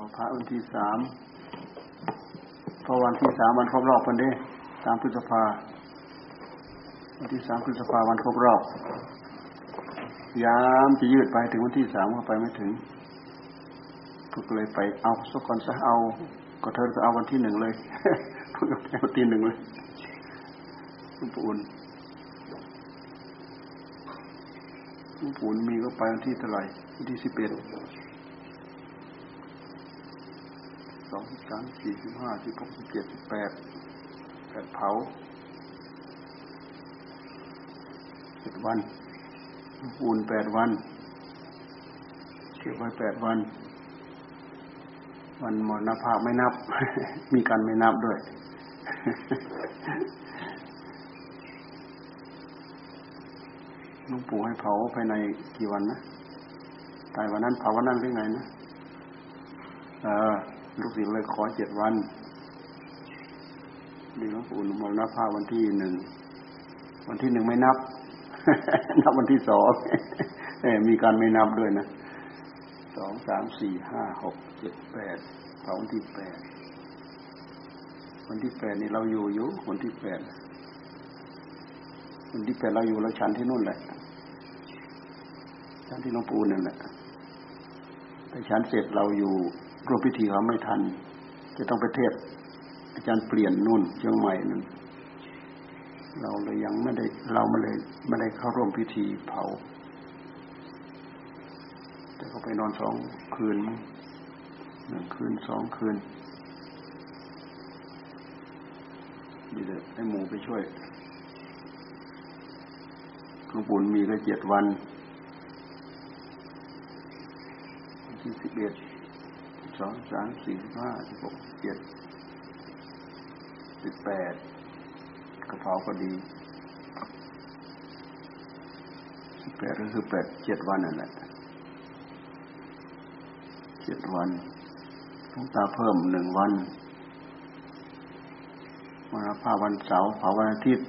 อพระวันที่สามพอวันที่สามวันครบรอบคนด้สามพฤษภา วันที่สามพฤษภาวันครบรอบ ยามจะยืดไปถึงวันที่สามก็ไปไม่ถึงก็เลยไปเอาสักคนซะเอา ก็เธอก็เอาวันที่หนึ่งเลยเพื่อไปวันที่หนึ่งเลยหลวงปู่อุ่นลวงปู่อุ่นมีก็ไปวันที่เท่าไหร่วันที่สิบเอ็ดส องสามสี่สิบห้าสิบหกสิบเจ็ดสิบแปดแปดเผาเจ็ดวันอุ่นแปดวันเก็บไว้แปดวัน วันมรณภาพไม่นับ มีการไม่นับด้วยลวงปู่ให้เผาภายในกี่วันนะตายวันนั้นเผาวันนั้นหรือไงนะ เออ ลูกศิษย์เลยขอเจ็ดวันดีหลวงปู่มรณภาพวันที่หนึ่ง วันที่หนึ่งไม่นับ นับวันที่สองมีการไม่นับด้วยนะสองสามสี่ห้าหกเจ็ดแปดเผาวันที่แปดวันที่แปดนี่เราอยู่อยู่วันที่แปดวันที่แปดเราอยู่เราชันที่นู่นแหละชันที่หลวงปู่นั่นแหละแต่ชันเสร็จเราอยู่ ร่วมพิธีเขาไม่ทัน จะต้องไปเทศ อาจารย์เปลี่ยนนู่นเชียงใหม่นั่นเราเลยยังไม่ได้เราไม่เลยไม่ได้เข้าร่วมพิธีเผา แต่เขาไปนอนสองคืนมั้งหนึ่งคืนสองคืนดีเลยให้หมูไปช่วยหลวงปู่มีก็เจ็ดวันที่สิบเอ็ด สองสามสี่ห้าสิบหกเจ็ดสิบแปดกระเพาก็ดีสิบแปดก็คือแปดเจ็ดวันนั่นแหละเจ็ดวันต้องตาเพิ่มหนึ่งวันวันละผ้าวันเสาร์เผาวันอาทิตย์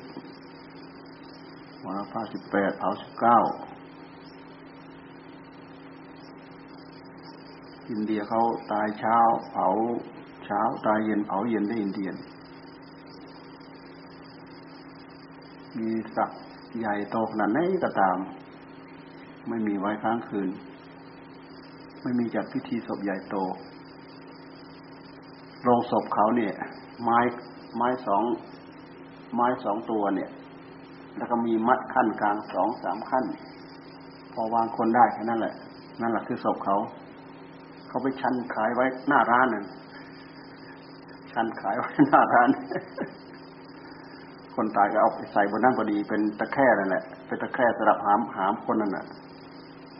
วันละผ้าสิบแปดเผาสิบเก้า อินเดียเขาตายเช้า เผาเช้าตายเย็นเผาเย็นได้อินเดียมีสักใหญ่โตขนาดไหนก็ตาม ไม่มีไว้ค้างคืน ไม่มีจัดพิธีศพใหญ่โตโรงศพเขาเนี่ย ไม้ไม้สองไม้สองตัวเนี่ย แล้วก็มีมัดขั้นกลางสองสามขั้น พอวางคนได้แค่นั้นแหละ นั่นแหละคือศพเขา เขาไปชันขายไว้หน้าร้านนั่นชันขายไว้หน้าร้าน คนตายก็เอาไปใส่บนนั่งพอดีเป็นตะแคร่นั่นแหละเป็นตะแคร่สำหรับหามหามคนนั่นแหละ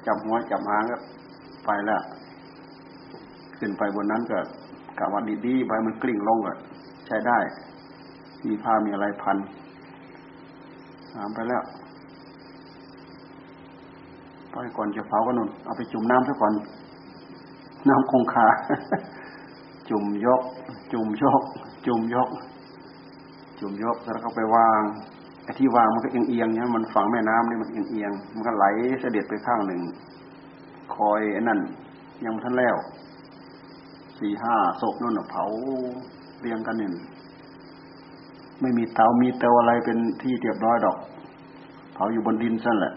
จับหัวจับหางก็ไปแล้วขึ้นไปบนนั้นก็กะว่าดีๆใบมันกลิ้งลงอะใช้ได้ มีผ้ามีอะไรพันหามไปแล้วไปก่อนจะเผาก็นุ่นเอาไปจุ่มน้ำซะก่อน น้ำคงคา จุ่มยก จุ่มยก จุ่มยก จุ่มยกแล้วก็ไปวางไอ้ที่วางมันก็เอียงเอียงเนี่ยมันฝังแม่น้ำนี่มันเอียงเอียงมันก็ไหลเสด็จไปข้างหนึ่ง คอยไอ้นั่น ยังท่านแล้วสี่ห้าศพนั่นเผาเรียงกันหนึ่งไม่มีเตามีเตาอะไรเป็นที่เรียบร้อยดอก เผาอยู่บนดินสั่นแหละ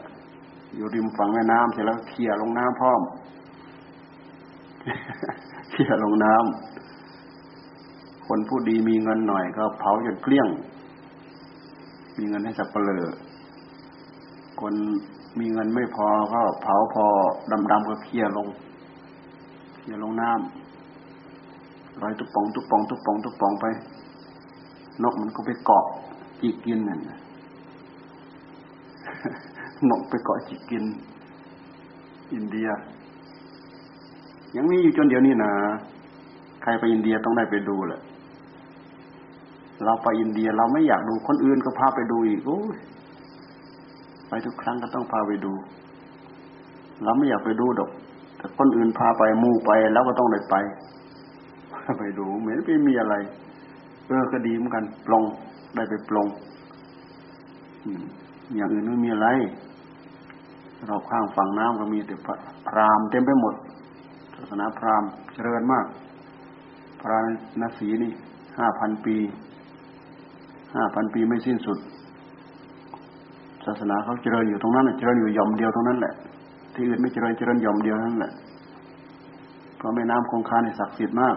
อยู่ริมฝั่งแม่น้ำเสร็จแล้วเขี่ยลงน้ำพร้อม เขี่ยลงน้ำคนผู้ดีมีเงินหน่อยก็เผาจนเกลี้ยง มีเงินให้สับเปลือคนมีเงินไม่พอก็เผาพอดำๆก็เขี่ยลงเขี่ยลงน้ำร้อยตุกปองตุกปองตุกปองตุกปองไป นกมันก็ไปเกาะจีกินนั่นนกไปเกาะจีกิน อินเดีย ยังมีอยู่จนเดี๋ยวนี้นะใครไปอินเดียต้องได้ไปดูแหละเราไปอินเดียเราไม่อยากดูคนอื่นก็พาไปดูอีกโอ้ยไปทุกครั้งก็ต้องพาไปดู เราไม่อยากไปดูดอก แต่คนอื่นพาไปมู่ไปแล้วก็ต้องได้ไปไปดูเหมือนไม่มีอะไรเออก็ดีเหมือนกันปลงได้ไปปลงอย่างอื่นไม่มีอะไรรอบข้างฝั่งน้ำก็มีแต่พรามเต็มไปหมด ศาสนาพราหมณ์เจริญมาก พระนศีนี่ห้าพันปีห้าพันปีไม่สิ้นสุด ศาสนาเขาเจริญอยู่ตรงนั้นเจริญอยู่ย่อมเดียวตรงนั้นแหละ ที่อื่นไม่เจริญเจริญย่อมเดียวนั่นแหละเพราะแม่น้ำคงคาในศักดิ์สิทธิ์มาก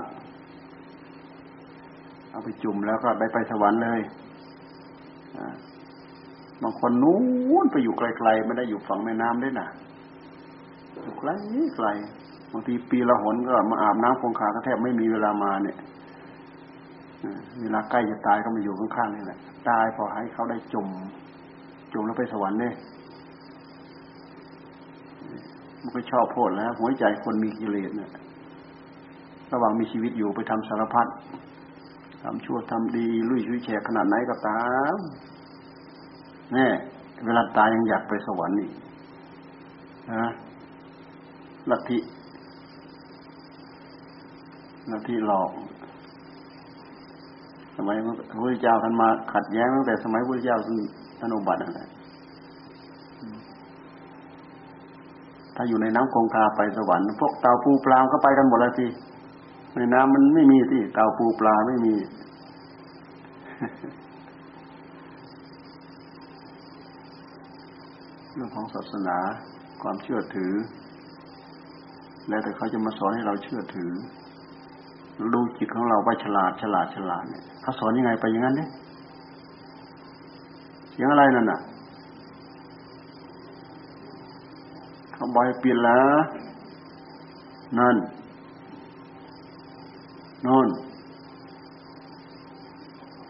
เอาไปจุ่มแล้วก็ได้ไปสวรรค์เลยบางคนนู้นไปอยู่ไกลๆไม่ได้อยู่ฝั่งแม่น้ำได้น่ะอยู่ไกลไกลางทีปีละหนก็มาอาบน้ำคงคาก็แทบไม่มีเวลามาเนี่ยเวลาใกล้จะตายก็มาอยู่ข้างๆนี่แหละตายพอให้เขาได้จม จมแล้วไปสวรรค์เนี่ยมันก็ชอบโพดแล้ว หัวใจคนมีกิเลสเนี่ยระหว่างมีชีวิตอยู่ไปทำสารพัดทำชั่วทำดีลุยชุยแฉขนาดไหนก็ตามแน่เวลาตายยังอยากไปสวรรค์นี่นะลัทธิ ลัทธิหลอก สมัยพระพุทธเจ้าท่านมาขัดแย้งตั้งแต่สมัยพระพุทธเจ้าท่านอุบัติอะไรถ้าอยู่ในน้ำคงคาไปสวรรค์พวกเต่าปูปลาก็ไปกันหมดแล้วสิในน้ำมันไม่มีที่เต่าปูปลาไม่มีเรื่องของศาสนาความเชื่อถือ แล้วแต่เขาจะมาสอนให้เราเชื่อถือ ดูจิตของเราไปฉลาดฉลาดฉลาดเนี่ยเขาสอนยังไงไปอย่างนั้นเนี่ยเสียงอะไรนั่นน่ะเขาบอยเปลี่ยนแล้วนั่นนอน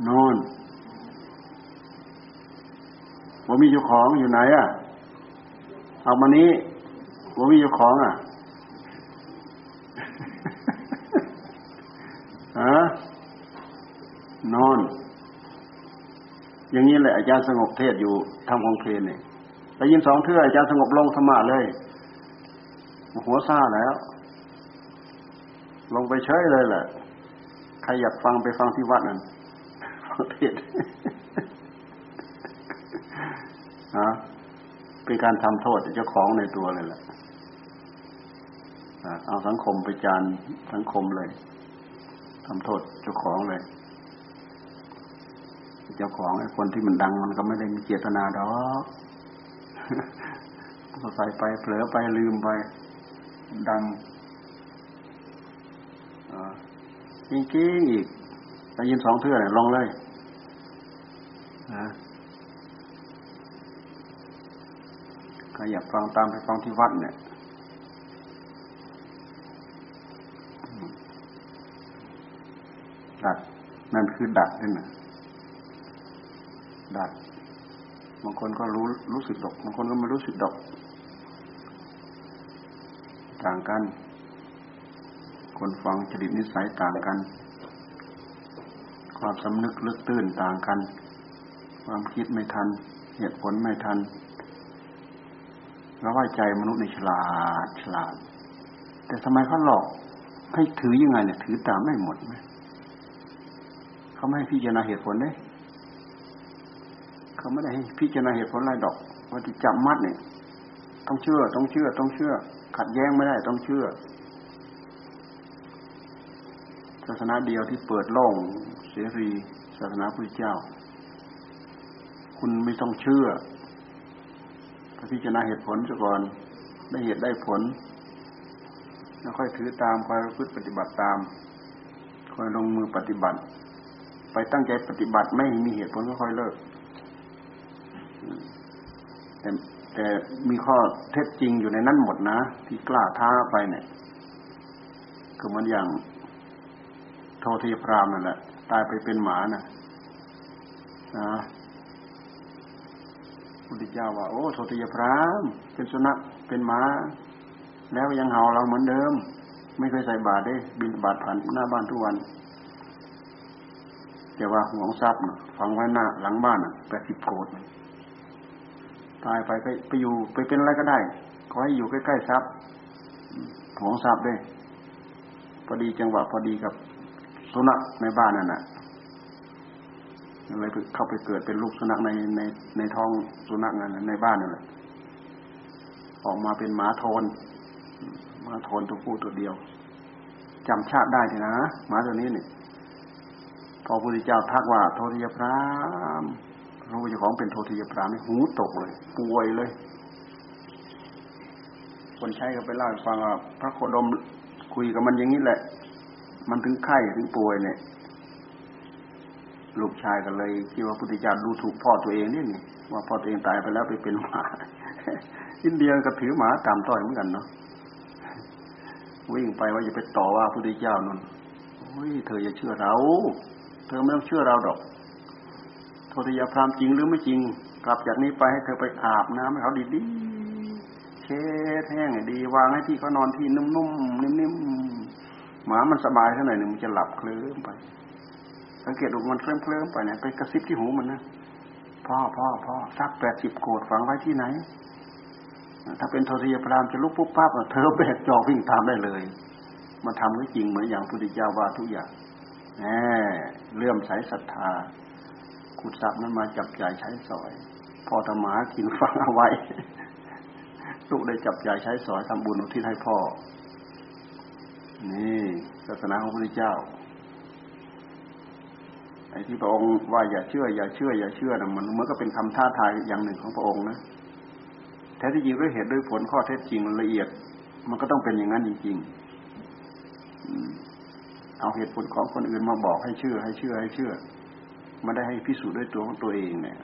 นอนว่ามีเจ้าของอยู่ไหนอะ เอามานี้ว่ามีเจ้าของอะฮะนอน อย่างนี้แหละอาจารย์สงบเทศอยู่ทำของเพลนเนี่ยแต่ยินสองเทื่ออาจารย์สงบลงธรรมะเลย หัวซาแล้ว ลงไปเฉยเลยแหละใครอยากฟังไปฟังที่วัดนั่นฟังเทศฮะเป็นการทำโทษเจ้าของในตัวเลยแหละเอาสังคมไปจานสังคมเลยทำโทษเจ้าของเลย เจ้าของไอ้คนที่มันดังมันก็ไม่ได้มีเจตนาดอกก็ใส่ไปเผลอไปลืมไป ดังจริงจริงอีกได้ยินสองเทื่อลองเลยนะใครอยากฟังตามไปฟังที่วัดเนี่ยดัดนั่นคือดัดนี่นะ ดัดบางคนก็รู้รู้สึกดอก บางคนก็ไม่รู้สึกดอก ต่างกัน คนฟังจริตนิสัยต่างกัน ความสำนึกลึกตื้นต่างกัน ความคิดไม่ทัน เหตุผลไม่ทันแล้วว่าใจมนุษย์ในฉลาดฉลาด แต่ทำไมเขาหลอกให้ถือยังไงเนี่ยถือตามไม่หมดไหมเขาไม่ให้พิจารณาเหตุผลเลย เขาไม่ได้ให้พิจารณาเหตุผลอะไรดอกว่าที่จับมัดเนี่ย ต้องเชื่อ ต้องเชื่อ ต้องเชื่อ ขัดแย้งไม่ได้ต้องเชื่อศาสนาเดียวที่เปิดโล่งเสรีศาสนาพระเจ้า คุณไม่ต้องเชื่อพิจารณาเหตุผลซะก่อน ได้เหตุได้ผล แล้วค่อยถือตามค่อยพึ่ปฏิบัติตามค่อยลงมือปฏิบัติ ไปตั้งใจปฏิบัติไม่มีเหตุผลก็ค่อยเลิก แต่แต่มีข้อเท็จจริงอยู่ในนั้นหมดนะ ที่กล้าท้าไปเนี่ยก็เหมือนอย่างโททีพรามนั่นแหละ ตายไปเป็นหมานะนะพุทธเจ้าว่า โอ้โทติยพรามเป็นสุนัขเป็นหมา แล้วยังเห่าเราเหมือนเดิม ไม่เคยใส่บาตรได้ บินบาตรผ่านหน้าบ้านทุกวันแต่ว่าห่วงทรัพย์ฝังไว้หน้าหลังบ้านแปดสิบโกด ตายไปไปไปอยู่ไปเป็นอะไรก็ได้ ขอให้อยู่ใกล้ๆทรัพย์ห่วงทรัพย์ด้วยพอดีจังหวะพอดีกับสุนัขในบ้านนั่นแหละเลยเข้าไปเกิดเป็นลูกสุนัขในในในท้องสุนัขนั่นในบ้านนั่นแหละออกมาเป็นหมาโทนหมาโทนตัวผู้ตัวเดียวจำชาติได้ทีนะหมาตัวนี้เนี่ยพอพระพุทธเจ้าทักว่าโทธิยพราม รู้ว่าเจ้าของเป็นโทธิยพรามนี่หูตกเลย ป่วยเลย คนใช้ก็ไปเล่าให้ฟังว่าพระโคดมคุยกับมันอย่างนี้แหละ มันถึงไข้ถึงป่วยเนี่ย ลูกชายก็เลยคิดว่าพุทธเจ้าดูถูกพ่อตัวเองนี่นี่ว่าพ่อตัวเองตายไปแล้วไปเป็นหมาอินเดียก็ถือหมาตามต้อยเหมือนกันเนาะวิ่งไปว่าจะไปต่อว่าพุทธเจ้านนโอ้ยเธออย่าเชื่อเรา เธอไม่ต้องเชื่อเราดอก โทษยาพรามจริงหรือไม่จริง กลับจากนี้ไปให้เธอไปอาบน้ำให้เขาดีๆเช็ดแห้งดี วางให้ที่เขานอนที่นุ่มๆนิ่มๆหมามันสบายเท่าไหร่หนึ่งมันจะหลับเคลิ้มไป สังเกตดูมันเคลิ้มเคลิ้มไปเนี่ยไปกระซิบที่หูมันนะพ่อพ่อพ่อสักแปดสิบโกดฝังไว้ที่ไหน ถ้าเป็นโทรียพรามจะลุกปุ๊บปั๊บเธอแบกจอกวิ่งตามได้เลย มันทำได้จริงเหมือนอย่างพุทธเจ้าว่าทุกอย่างแหมเลื่อมใสศรัทธา ขุดทรัพย์นั้นมาจับจ่ายใช้สอย พ่อธรรมากินฟังเอาไว้ ลูกได้จับจ่ายใช้สอยทำบุญอุทิศให้พ่อ นี่ศาสนาของพระพุทธเจ้าไอ้ที่พระองค์ว่าอย่าเชื่อ อย่าเชื่อ อย่าเชื่อนะมันเมื่อก็เป็นคำท้าทายอย่างหนึ่งของพระองค์นะแท้ที่จริงด้วยเหตุด้วยผลข้อเท็จจริงละเอียด มันก็ต้องเป็นอย่างนั้นจริงๆเอาเหตุผลของคนอื่นมาบอกให้เชื่อ ให้เชื่อให้เชื่อ ไม่ได้ให้พิสูจน์ด้วยตัวของตัวเองเนี่ย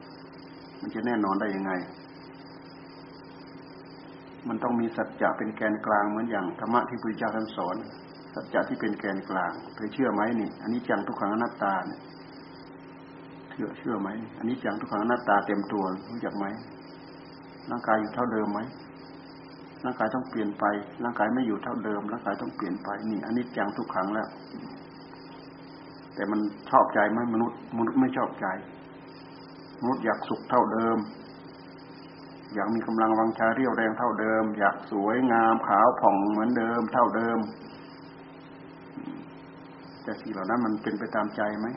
มันจะแน่นอนได้ยังไง มันต้องมีสัจจะเป็นแกนกลางเหมือนอย่างธรรมะที่พระเจ้าท่านสอน สัจจะที่เป็นแกนกลางเคยเชื่อไหมนี่อันนี้จังทุกขังอนัตตาเนี่ยเชื่อเชื่อไหมอันนี้จังทุกขังอนัตตาเต็มตัวรู้จักไหมร่างกายอยู่เท่าเดิมไหมร่างกายต้องเปลี่ยนไป ร่างกายไม่อยู่เท่าเดิม ร่างกายต้องเปลี่ยนไป นี่อันนี้จังทุกขังแล้ว แต่มันชอบใจไหมมนุษย์มนุษย์ไม่ชอบใจ มนุษย์อยากสุขเท่าเดิม อยากมีกำลังวังชาเรียวแรงเท่าเดิม อยากสวยงามขาวผ่องเหมือนเดิม เท่าเดิม แต่สิ่งเหล่านั้นมันเป็นไปตามใจไหม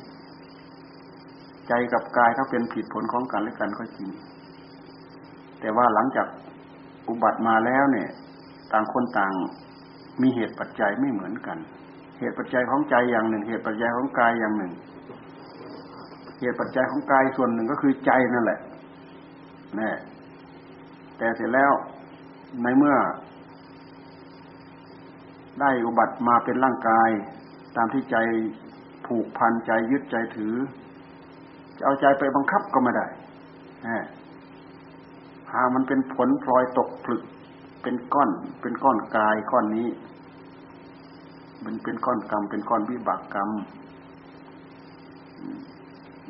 ใจกับกายเขาเป็นผิดผลของกันและกันก็จริง แต่ว่าหลังจากอุบัติมาแล้วเนี่ย ต่างคนต่างมีเหตุปัจจัยไม่เหมือนกัน เหตุปัจจัยของใจอย่างหนึ่ง เหตุปัจจัยของกายอย่างหนึ่ง เหตุปัจจัยของกายส่วนหนึ่งก็คือใจนั่นแหละแน่แต่เสร็จแล้วในเมื่อ ได้อุบัติมาเป็นร่างกาย ตามที่ใจผูกพันใจยึดใจถือ จะเอาใจไปบังคับก็ไม่ได้หามันเป็นผลพลอยตกผลึกเป็นก้อน เป็นก้อนกายก้อนนี้ มันเป็นก้อนกรรม เป็นก้อนวิบากกรรม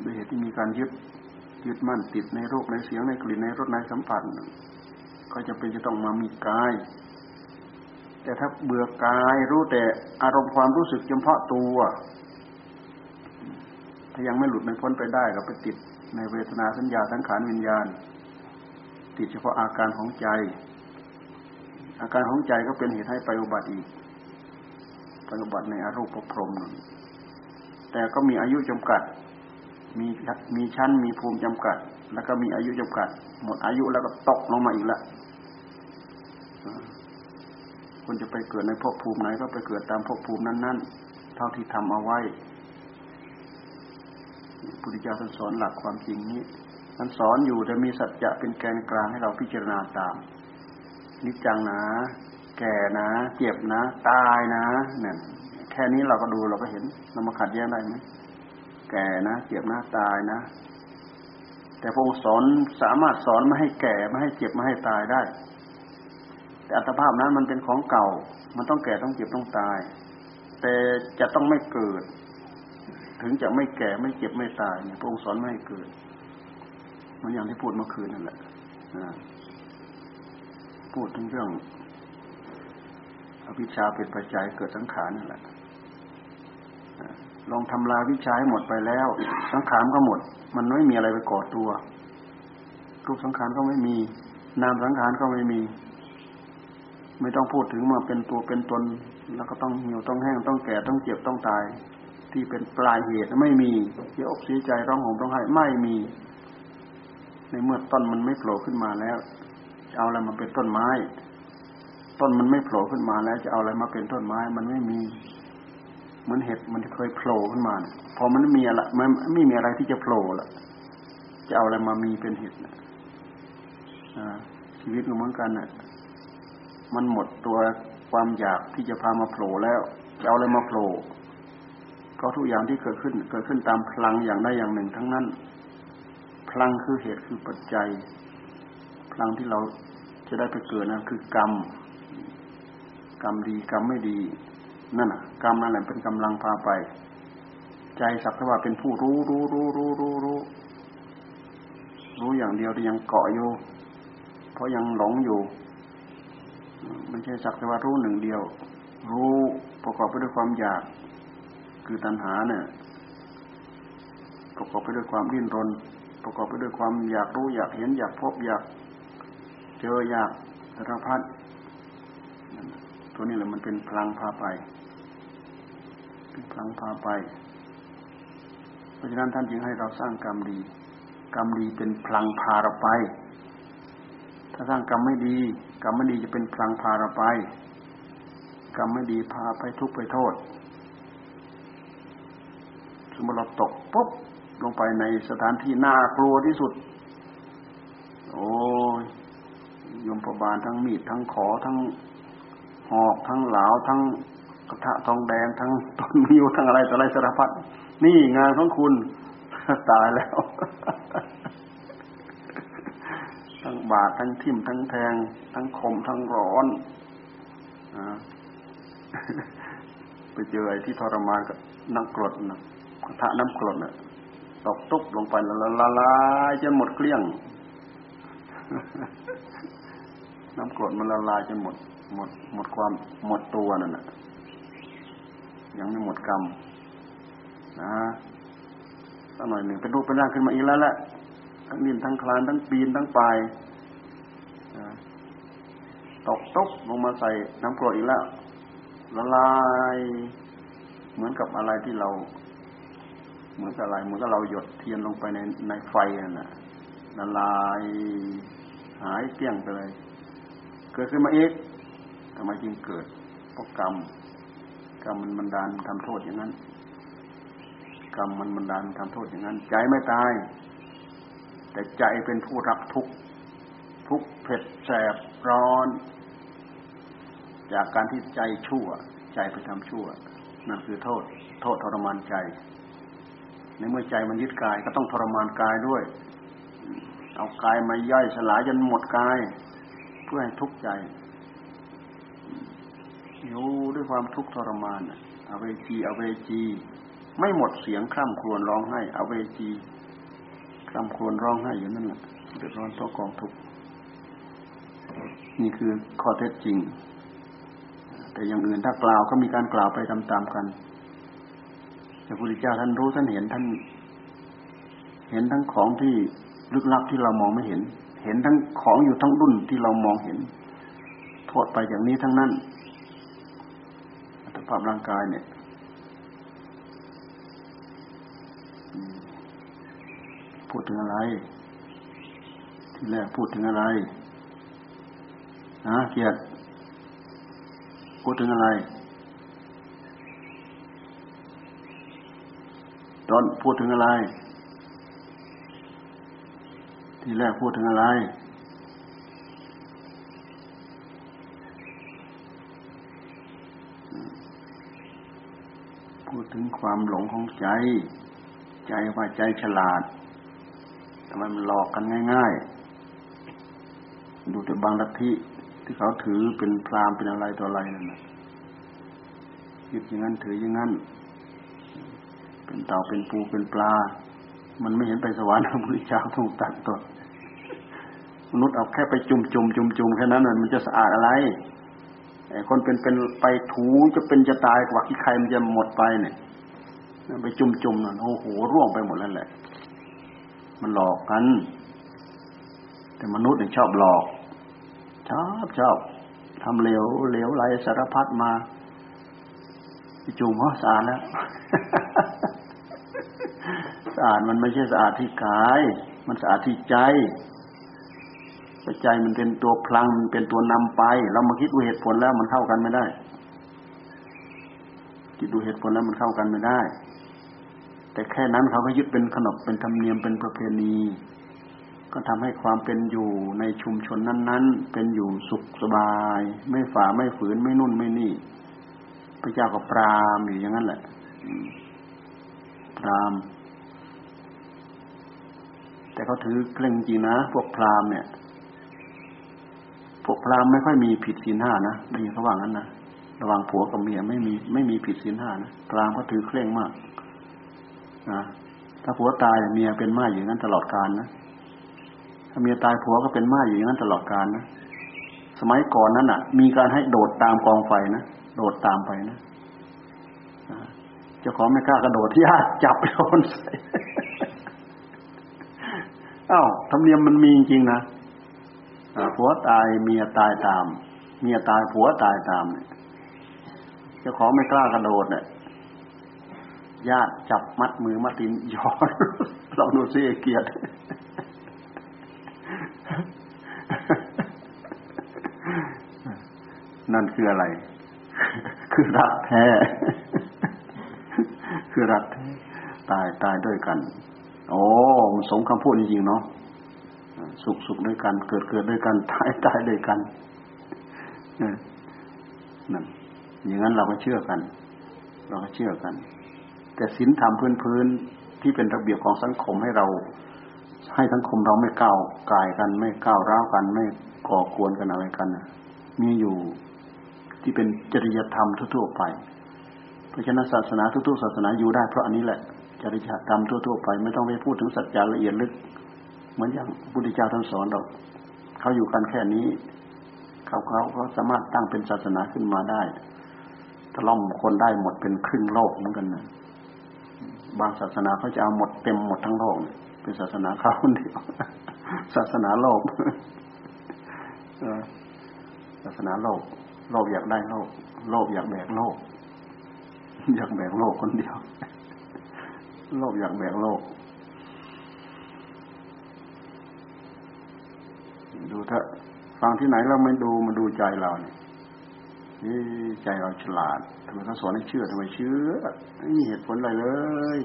ด้วยเหตุที่มีการยึดยึดมั่นติดในรูปในเสียงในกลิ่นในรสในสัมผัสก็จะเป็นจะต้องมามีกาย แต่ถ้าเบื่อกายรู้แต่อารมณ์ความรู้สึกเฉพาะตัว ถ้ายังไม่หลุดไม่พ้นไปได้ก็ไปติดในเวทนาสัญญาสังขารวิญญาณ ติดเฉพาะอาการของใจ อาการของใจก็เป็นเหตุให้ไปอุบัติอีก ปอุบัติในอารูปพรมนแต่ก็มีอายุจำกัด มีมีชั้นมีภูมิจำกัด แล้วก็มีอายุจำกัด หมดอายุแล้วก็ตกลงมาอีกแล้วคนจะไปเกิดในภพภูมิไหนก็ไปเกิดตามภพภูมินั้น ๆ เท่าที่ทำเอาไว้พุทธเจ้าท่านสอนหลักความจริงนี้มันสอนอยู่แต่มีสัจจะเป็นแกนกลางให้เราพิจารณาตามนิจจังนะ แก่นะเจ็บนะ ตายนะเนี่ยแค่นี้เราก็ดูเราก็เห็นเรามาขัดแย้งได้ไหมแก่นะเจ็บนะตายนะ แต่พระองค์สอนสามารถสอนไม่ให้แก่ไม่ให้เจ็บไม่ให้ตายได้ แต่อัตภาพนั้นมันเป็นของเก่า มันต้องแก่ต้องเจ็บต้องตาย แต่จะต้องไม่เกิด ถึงจะไม่แก่ไม่เจ็บไม่ตายเนี่ยพระองค์สอนไม่ให้เกิด มันอย่างที่พูดเมื่อคืนนั่นแหละพูดถึงเรื่อง อวิชชาเป็นปัจจัยเกิดสังขารนั่นแหละลองทำลายวิชาให้หมดไปแล้ว สังขารก็หมด มันไม่มีอะไรไปก่อตัวรูปสังขารก็ไม่มี นามสังขารก็ไม่มี ไม่ต้องพูดถึงมาเป็นตัวเป็นตน แล้วก็ต้องเหี่ยวต้องแห้งต้องแก่ต้องเจ็บต้องตาย ที่เป็นปลายเหตุไม่มีเสียอกเสียใจร้องห่มร้องไห้ไม่มี ในเมื่อต้นมันไม่โผล่ขึ้นมาแล้ว เอาอะไรมาเป็นต้นไม้ ต้นมันไม่โผล่ขึ้นมาแล้วจะเอาอะไรมาเป็นต้นไม้ มันไม่มีเหมือนเห็ดมันเคยโผล่ขึ้นมาพอมันไม่มีอะไรมันไม่มีอะไรที่จะโผล่ละจะเอาอะไรมามีเป็นเห็ดนะชีวิตก็เหมือนกันนะ่ะ มันหมดตัวความอยากที่จะพามาโผล่แล้วจะเอาอะไรมาโผล่เพราะทุกอย่างที่เกิดขึ้น เกิดขึ้นตามพลังอย่างใดอย่างหนึ่งทั้งนั้น พลังคือเหตุคือปัจจัย พลังที่เราจะได้ไปเกิดนะคือกรรม กรรมดีกรรมไม่ดี นั่นน่ะ กรรมนั่นแหละเป็นกำลังพาไป ใจสักแต่ว่าเป็นผู้รู้รู้รู้รู้รู้รู้รู้อย่างเดียวแต่ยังเกาะอยู่ เพราะยังหลงอยู่ไม่ใช่สักแต่ว่ารู้หนึ่งเดียว รู้ประกอบไปด้วยความอยาก คือตัณหาเนี่ยประกอบไปด้วยความดิ้นรน ประกอบไปด้วยความอยากรู้อยากเห็นอยากพบอยาก เจออยากสารพัด ตัวนี้แหละมันเป็นพลังพาไป เป็นพลังพาไป เพราะฉะนั้นท่านจึงให้เราสร้างกรรมดี กรรมดีเป็นพลังพาเราไป ถ้าสร้างกรรมไม่ดี กรรมไม่ดีจะเป็นพลังพาเราไป กรรมไม่ดีพาไปทุกข์ไปโทษสมมติเราตกปุ๊บลงไปในสถานที่น่ากลัวที่สุด โอ้ยยมพบาลทั้งมีดทั้งขอทั้ง หอกทั้งเหลาทั้งกระทะทองแดงทั้งต้นมิวทั้งอะไรต่ออะไรสารพัดนี่งานของคุณตายแล้ว ทั้งบาดทั้งทิ่มทั้งแทง ทั้งคมทั้งร้อนอไปเจอไอ้ที่ทรมานกับน้ำกรดนะกระทะน้ำกรดน่ะตกตุกลงไปละละลายจนหมดเกลี้ยง น้ำกรดมันละลายจนหมด หมดหมดความหมดตัวนั่นแหละยังไม่หมดกรรมนะสักหน่อยหนึ่งเป็นรูปเป็นร่างขึ้นมาอีกแล้วแหละทั้งดินทั้งคลานทั้งปีนทั้งปลายตกตกลงมาใส่น้ำกรดอีกแล้วละลายเหมือนกับอะไรที่เรา เหมือนกับอะไรเหมือนกับเราหยดเทียนลงไปในในไฟนั่นะละลายหายเกลี้ยงไปเลย เกิดขึ้นมาอีก ทำไมจึงเกิดเพราะกรรมกรรมมันบันดาลทำโทษอย่างนั้นกรรมมันบันดาลทำโทษอย่างนั้น ใจไม่ตาย แต่ใจเป็นผู้รับทุกทุกเผ็ดแสบร้อน จากการที่ใจชั่ว ใจไปทำชั่ว นั่นคือโทษ โทษทรมานใจ ในเมื่อใจมันยึดกายก็ต้องทรมานกายด้วย เอากายมาย่อยสลายจนหมดกาย เพื่อให้ทุกข์ใจ อยู่ด้วยความทุกข์ทรมานอเวจีอเวจี ไม่หมดเสียงคร่ำครวญร้องไห้อเวจีคร่ำครวญร้องไห้อยู่นั่นแหละเดือดร้อนเพราะกองทุกข์นี่คือข้อเท็จจริง แต่อย่างอื่นถ้ากล่าวก็มีการกล่าวไปตามๆกันแต่พระพุทธเจ้าท่านรู้ท่านเห็นท่าน เห็นทั้งของที่ลึกลับที่เรามองไม่เห็น เห็นทั้งของอยู่ทั้งรุ่นที่เรามองเห็น โทษไปอย่างนี้ทั้งนั้น ภาพร่างกายเนี่ยพูดถึงอะไร ที่แรกพูดถึงอะไรฮะเกียรติพูดถึงอะไร ตอนพูดถึงอะไร ที่แรกพูดถึงอะไรพูด ถึงความหลงของใจ ใจว่าใจฉลาดทำไมมันหลอกกันง่าย ๆ ดูแต่บางลัทธิที่เขาถือเป็นพรามเป็นอะไรตัวอะไรนั่นนะยึดอย่างนั้นถืออย่างนั้น เป็นเต่าเป็นปูเป็นปลา มันไม่เห็นไปสวรรค์พระพุทธเจ้าถูกตัดตัวมนุษย์เอาแค่ไปจุ่มจุ่มจุ่มจุ่มแค่นั้นมันจะสะอาดอะไรคนเป็นเป็นไปถูจะเป็นจะตายกว่าที่ใครมันจะหมดไปเนี่ย ไปจุ่มจ่มน่ะโอ้โหร่วงไปหมดแล้วแหละ มันหลอกกัน แต่มนุษย์เนี่ยชอบหลอก ชอบชอบทำเหลวเหลวไหลสารพัดมาจุ่มเขาสะอาดแล้วสะอาดมันไม่ใช่สะอาดที่กาย มันสะอาดที่ใจใจมันเป็นตัวพลังเป็นตัวนำไป เรามาคิดดูเหตุผลแล้วมันเท่ากันไม่ได้จิตดูเหตุผลแล้วมันเข้ากันไม่ได้ แต่แค่นั้นเขาก็ยึดเป็นขนบเป็นธรรมเนียมเป็นประเพณี ก็ทำให้ความเป็นอยู่ในชุมชนนั้น ๆ เป็นอยู่สุขสบาย ไม่ฝ่าไม่ฝืนไม่นุ่นไม่นี่ พระเจ้าก็ปรามอยู่อย่างนั้นแหละพรามแต่เขาถือเคร่งจริงนะพวกพรามเนี่ย พวกพรามไม่ค่อยมีผิดศีลห้านะได้ยินเขาว่างั้นนะระหว่างผัวกับเมียไม่มีไม่มีผิดศีลห้านะพรามเขาถือเคร่งมาก นะถ้าผัวตายเมียเป็นม่ายอย่างนั้นตลอดกาลนะถ้าเมียตายผัวก็เป็นม่ายอย่างนั้นตลอดกาลนะสมัยก่อนนั้นอะ มีการให้โดดตามกองไฟนะโดดตามไปนะเจ้าของไม่กล้ากระโดดที่ญาติจับโยนใส่อ้าวธรรมเนียมมันมีจริงนะผัวตายเมียตายตาม เมียตายผัวตายตามเนี่ยเจ้าของไม่กล้ากระโดดเนี่ย ญาติจับมัดมือมัดตีนย้อนลองดูซิเกียรตินั่นคืออะไร คือรักแท้ คือรักแท้ ตายตายด้วยกัน โอ้สมคำพูดจริงๆเนาะ สุขสุขด้วยกัน เกิดเกิดด้วยกัน ตายตายด้วยกันนั่น อย่างนั้นเราก็เชื่อกัน เราก็เชื่อกัน แต่ศีลธรรมพื้นพื้นที่เป็นระเบียบของสังคมให้เรา ให้สังคมเราไม่ก้าวกายกัน ไม่ก้าวร้าวกัน ไม่ก่อกวนกันอะไรกันมีอยู่ที่เป็นจริยธรรมทั่วๆไป เพราะฉะนั้นศาสนาทุกๆศาสนาอยู่ได้เพราะอันนี้แหละจริยธรรมทั่วๆไป ไม่ต้องไปพูดถึงสัจจะละเอียดลึก เหมือนอย่างพุทธเจ้าท่านสอนเราเขาอยู่กันแค่นี้ เขาเขาก็สามารถตั้งเป็นศาสนาขึ้นมาได้ถล่มคนได้หมดเป็นครึ่งโลกเหมือนกันนะ บางศาสนาเขาจะเอาหมดเต็มหมดทั้งโลกเป็นศาสนาเขาคนเดียวศาสนาโลกศาสนาโลก โลกอยากได้โลก โลกอยากแบกโลก อยากแบกโลกคนเดียว โลกอยากแบกโลก ดูเถอะฟังที่ไหนเราไม่ดูมาดูใจเราเนี่ย ใจเราฉลาดทำไมเขาสอนให้เชื่อทำไมเชื่อไม่มีเหตุผลอะไรเลย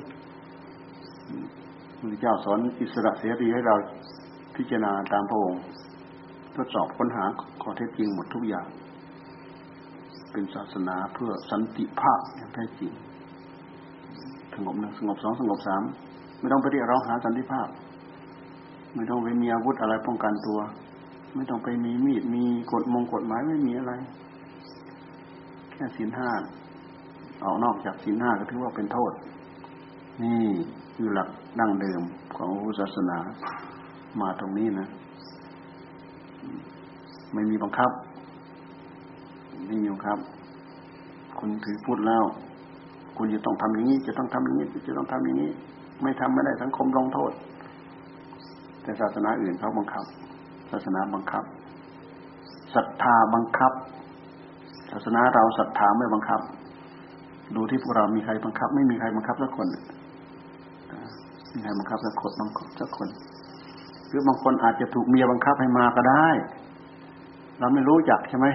พระเจ้าสอนอิสระเสรีให้เราพิจารณาตามพระองค์ทดสอบค้นหาข้อเท็จจริงหมดทุกอย่าง เป็นศาสนาเพื่อสันติภาพอย่างแท้จริงสงบหนึ่งสงบสองสงบสามไม่ต้องไปเรียกร้องหาสันติภาพ ไม่ต้องไปมีอาวุธอะไรป้องกันตัว ไม่ต้องไปมีมีดมีกฎมงกฎหมายไม่มีอะไร แค่ศีลห้าออกนอกจากศีลห้าก็ถือว่าเป็นโทษ นี่คือหลักดั้งเดิมของพุทธศาสนามาตรงนี้นะ ไม่มีบังคับ ไม่มีบังคับ คุณถือพูดแล้ว คุณจะต้องทำอย่างนี้ จะต้องทำอย่างนี้ จะต้องทำอย่างนี้ ไม่ทำไม่ได้สังคมลงโทษ แต่ศาสนาอื่นเขาบังคับ ศาสนาบังคับศรัทธาบังคับ ศาสนาเราศรัทธาไม่บังคับ ดูที่พวกเรามีใครบังคับ ไม่มีใครบังคับสักคนมีใครบังคับสักคนบางสักคน หรือบางคนอาจจะถูกเมียบังคับให้มาก็ได้ เราไม่รู้จักใช่ไหม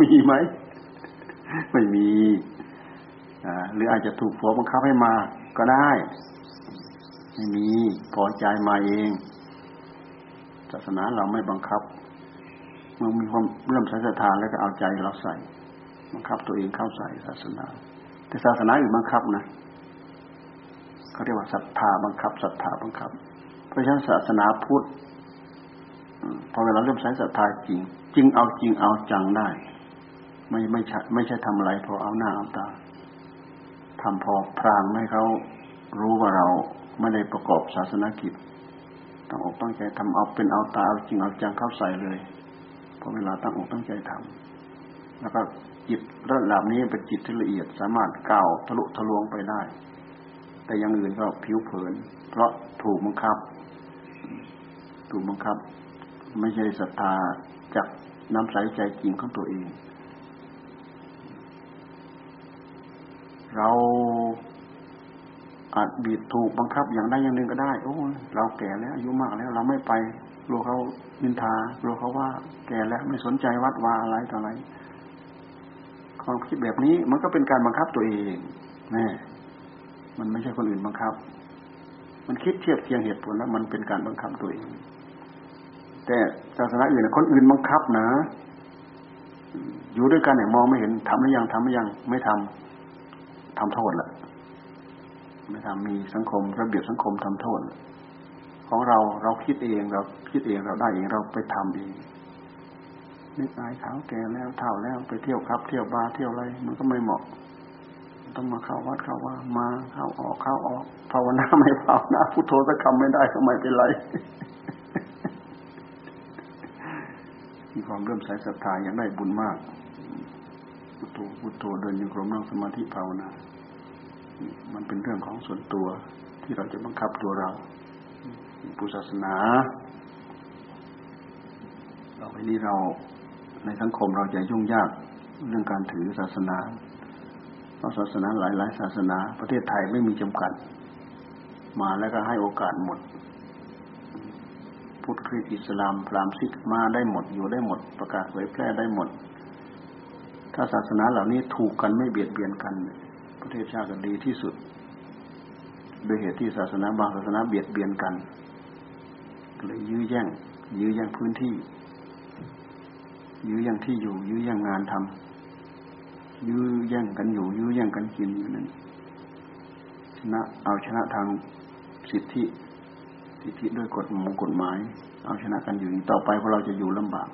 มีไหมไม่มีหรืออาจจะถูกผัวบังคับให้มาก็ได้ ไม่มีพอใจมาเองศาสนาเราไม่บังคับ มื่อมีความเริ่มใส่ศรัทธาแล้วก็เอาใจเราใส่บังคับตัวเองเข้าใส่ศาสนา แต่ศาสนาอื่นบังคับนะเขาเรียกว่าศรัทธาบังคับศรัทธาบังคับ เพราะฉะนั้นศาสนาพุทธพอเวลาเริ่มใช้ศรัทธาจริงจริงเอาจริงเอาจังได้ ไม่ไม่ใช่ไม่ใช่ทำอะไรพอเอาหน้าเอาตาทำพอพรางให้เขารู้ว่าเราไม่ได้ประกอบศาสนกิจต้องอกตั้งใจทำเอาเป็นเอาตาเอาจริงเอาจังเข้าใส่เลย พอเวลาตั้งอกตั้งใจทำแล้วก็จิตระดับนี้เป็นจิตที่ละเอียดสามารถก้าวทะลุทะลวงไปได้ แต่ยังอื่นก็ผิวเผิน เพราะถูกบังคับ ถูกบังคับ ไม่ใช่ศรัทธาจากน้ำใสใจจริงของตัวเอง เราอาจบีบถูกบังคับอย่างใดอย่างหนึ่งก็ได้ โอ้ เราแก่แล้วอายุมากแล้ว เราไม่ไป ลัวเขานินทากลัวเขาว่า แก่แล้วไม่สนใจวัดวาอะไรต่ออะไรความคิดแบบนี้มันก็เป็นการบังคับตัวเองนะมันไม่ใช่คนอื่นบังคับ มันคิดเทียบเทียงเหตุผลแล้ว มันเป็นการบังคับตัวเอง แต่ศาสนาอื่นคนอื่นบังคับนะ อยู่ด้วยกันเนี่ยมองไม่เห็นทำหรือยังทำหรือยังไม่ทำทำโทษละไม่ทำมีสังคมระเบียบสังคมทำโทษ ของเราเราคิดเองเราคิดเองเราได้เองเราไปทำเองนึกอายเขาแก่แล้วเท่าแล้วไปเที่ยวครับ เที่ยวบาร์เที่ยวอะไรมันก็ไม่เหมาะ ต้องมาเข้าวัดเข้าว่ามาเข้าออกเข้าออกภาวนาไม่ภาวนาพุทโธสักคำไม่ได้ก็ไม่เป็นไรมีความเริ่มใส่ศรัทธาอย่างได้บุญมากพุทโธพุทโธเดินอยู่กรมนั่งสมาธิภาวนา มันเป็นเรื่องของส่วนตัวที่เราจะบังคับตัวเรา พุทธศาสนาเราไปนี้เราในสังคมเราจะยุ่งยากเรื่องการถือศาสนาเพราะศาสนาหลายหลายศาสนา ประเทศไทยไม่มีจำกัด มาแล้วก็ให้โอกาสหมด พุทธคริสต์อิสลามพราหมณ์ซิกมาได้หมดอยู่ได้หมด ประกาศเผยแพร่ได้หมด ถ้าศาสนาเหล่านี้ถูกกันไม่เบียดเบียนกัน ประเทศชาติก็ดีที่สุดโดยเหตุที่ศาสนาบางศาสนาเบียดเบียนกัน เลยยื้อแย่ง ยื้อแย่งพื้นที่ ยื้อแย่งที่อยู่ ยื้อแย่งงานทำยื้อแย่งกันอยู่ ยื้อแย่งกันกินอยู่นั้นชนะเอาชนะทางสิทธิ สิทธิด้วยกฎมงกฎหมาย เอาชนะกันอยู่ต่อไปพวกเราจะอยู่ลำบาก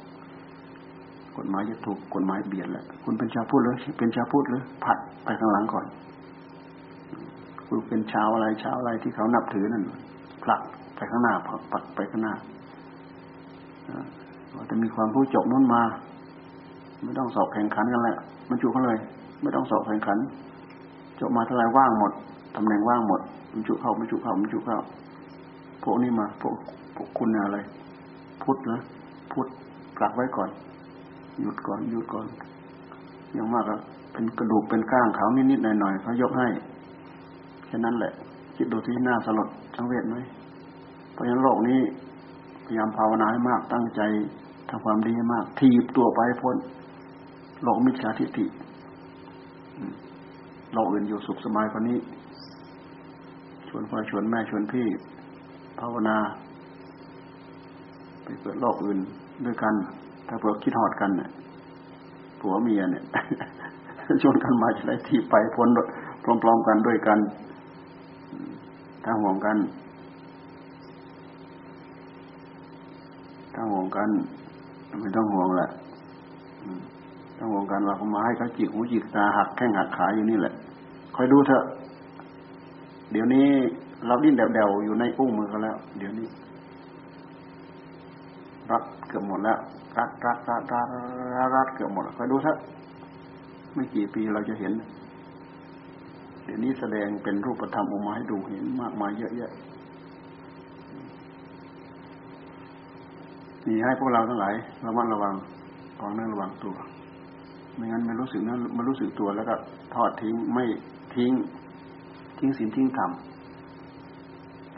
กฎหมายจะถูกกฎหมายเบียดแหละคุณเป็นชาวพุทธหรือเป็นชาวพุทธหรือผัดไปข้างหลังก่อนคุณเป็นชาวอะไรชาวอะไรที่เขานับถือนั่นผลัก ไปข้างหน้าปักไปข้างหน้าจะมีความรู้จบน้นมา ไม่ต้องสอบแข่งขันกันแหละมันจุเขาเลย ไม่ต้องสอบแข่งขันจบมาเท่าไรว่างหมดตำแหน่งว่างหมดมันจุเข้ามันจุเข้ามันจุเข้าพวกนี้มาพวกพวกคุณอะไร พุทธนะพุทธปลักไว้ก่อน หยุดก่อนหยุดก่อนอย่างมากก็เป็นกระดูกเป็นก้างเขานิดๆหน่อยๆเขายกให้แค่นั้นแหละคิดดูที่หน้าสลดทั้งเวทไหม เพราะฉะนั้นโลกนี้พยายามภาวนาให้มากตั้งใจทำความดีให้มาก ทีบตัวไปพ้นโลกมิจฉาทิฏฐิโลกอื่นอยู่สุขสบายกว่านี้ ชวนพ่อชวนแม่ชวนพี่ ภาวนา ไปเกิดโลกอื่นด้วยกัน ถ้าเผื่อคิดหอดกันเนี่ยผัวเมียเนี่ยชวนกันมาจะได้ที่ไปพ้นพร้อมๆกันด้วยกัน ถ้าห่วงกัน ถ้าห่วงกันไม่ต้องห่วงแหละถ้าห่วงกันเราก็มาให้เขาจิกหูจิกตาหักแข้งหักขาอยู่นี่แหละคอยดูเถอะ เดี๋ยวนี้เราดิ้นเดวๆอยู่ในอุ้งมือกันแล้ว เดี๋ยวนี้ รัดเกือบหมดแล้วรัดรัดรัดรัดรัดเกือบหมดคอยดูเถอะไม่กี่ปีเราจะเห็น เดี๋ยวนี้แสดงเป็นรูปธรรมออกมาให้ดูเห็นมากมายเยอะแยะ นี่ให้พวกเราทั้งหลายระมัดระวังของเนั่งระวังตัว ไม่งั้นไม่รู้สึกนั้นไม่รู้สึกตัวแล้วก็ทอดทิ้งไม่ทิ้ง ทิ้งศีลทิ้งธรรม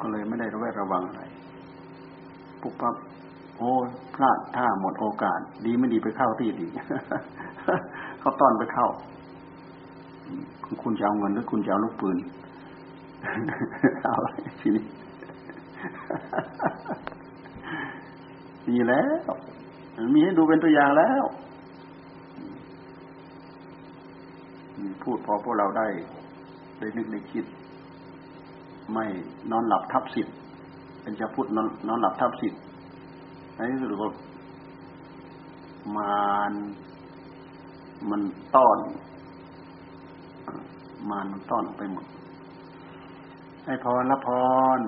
ก็เลยไม่ได้ระแวดระวังอะไรปุ๊บปั๊บโอ้พลาดท่าหมดโอกาส ดีไม่ดีไปเข้าที่ดีเขาต้อนไปเข้า คุณจะเอาเงินหรือคุณจะเอาลูกปืน เอาอะไรทีนี้ มีแล้ว มีให้ดูเป็นตัวอย่างแล้วพูดพอพวกเราได้ได้นึกได้คิด ไม่นอนหลับทับสิทธิ์เป็นจะพูดนอนนอนหลับทับสิทธิ์ในที่สุดก็มันมันต้อนมันมันต้อนไปหมดให้พรละพร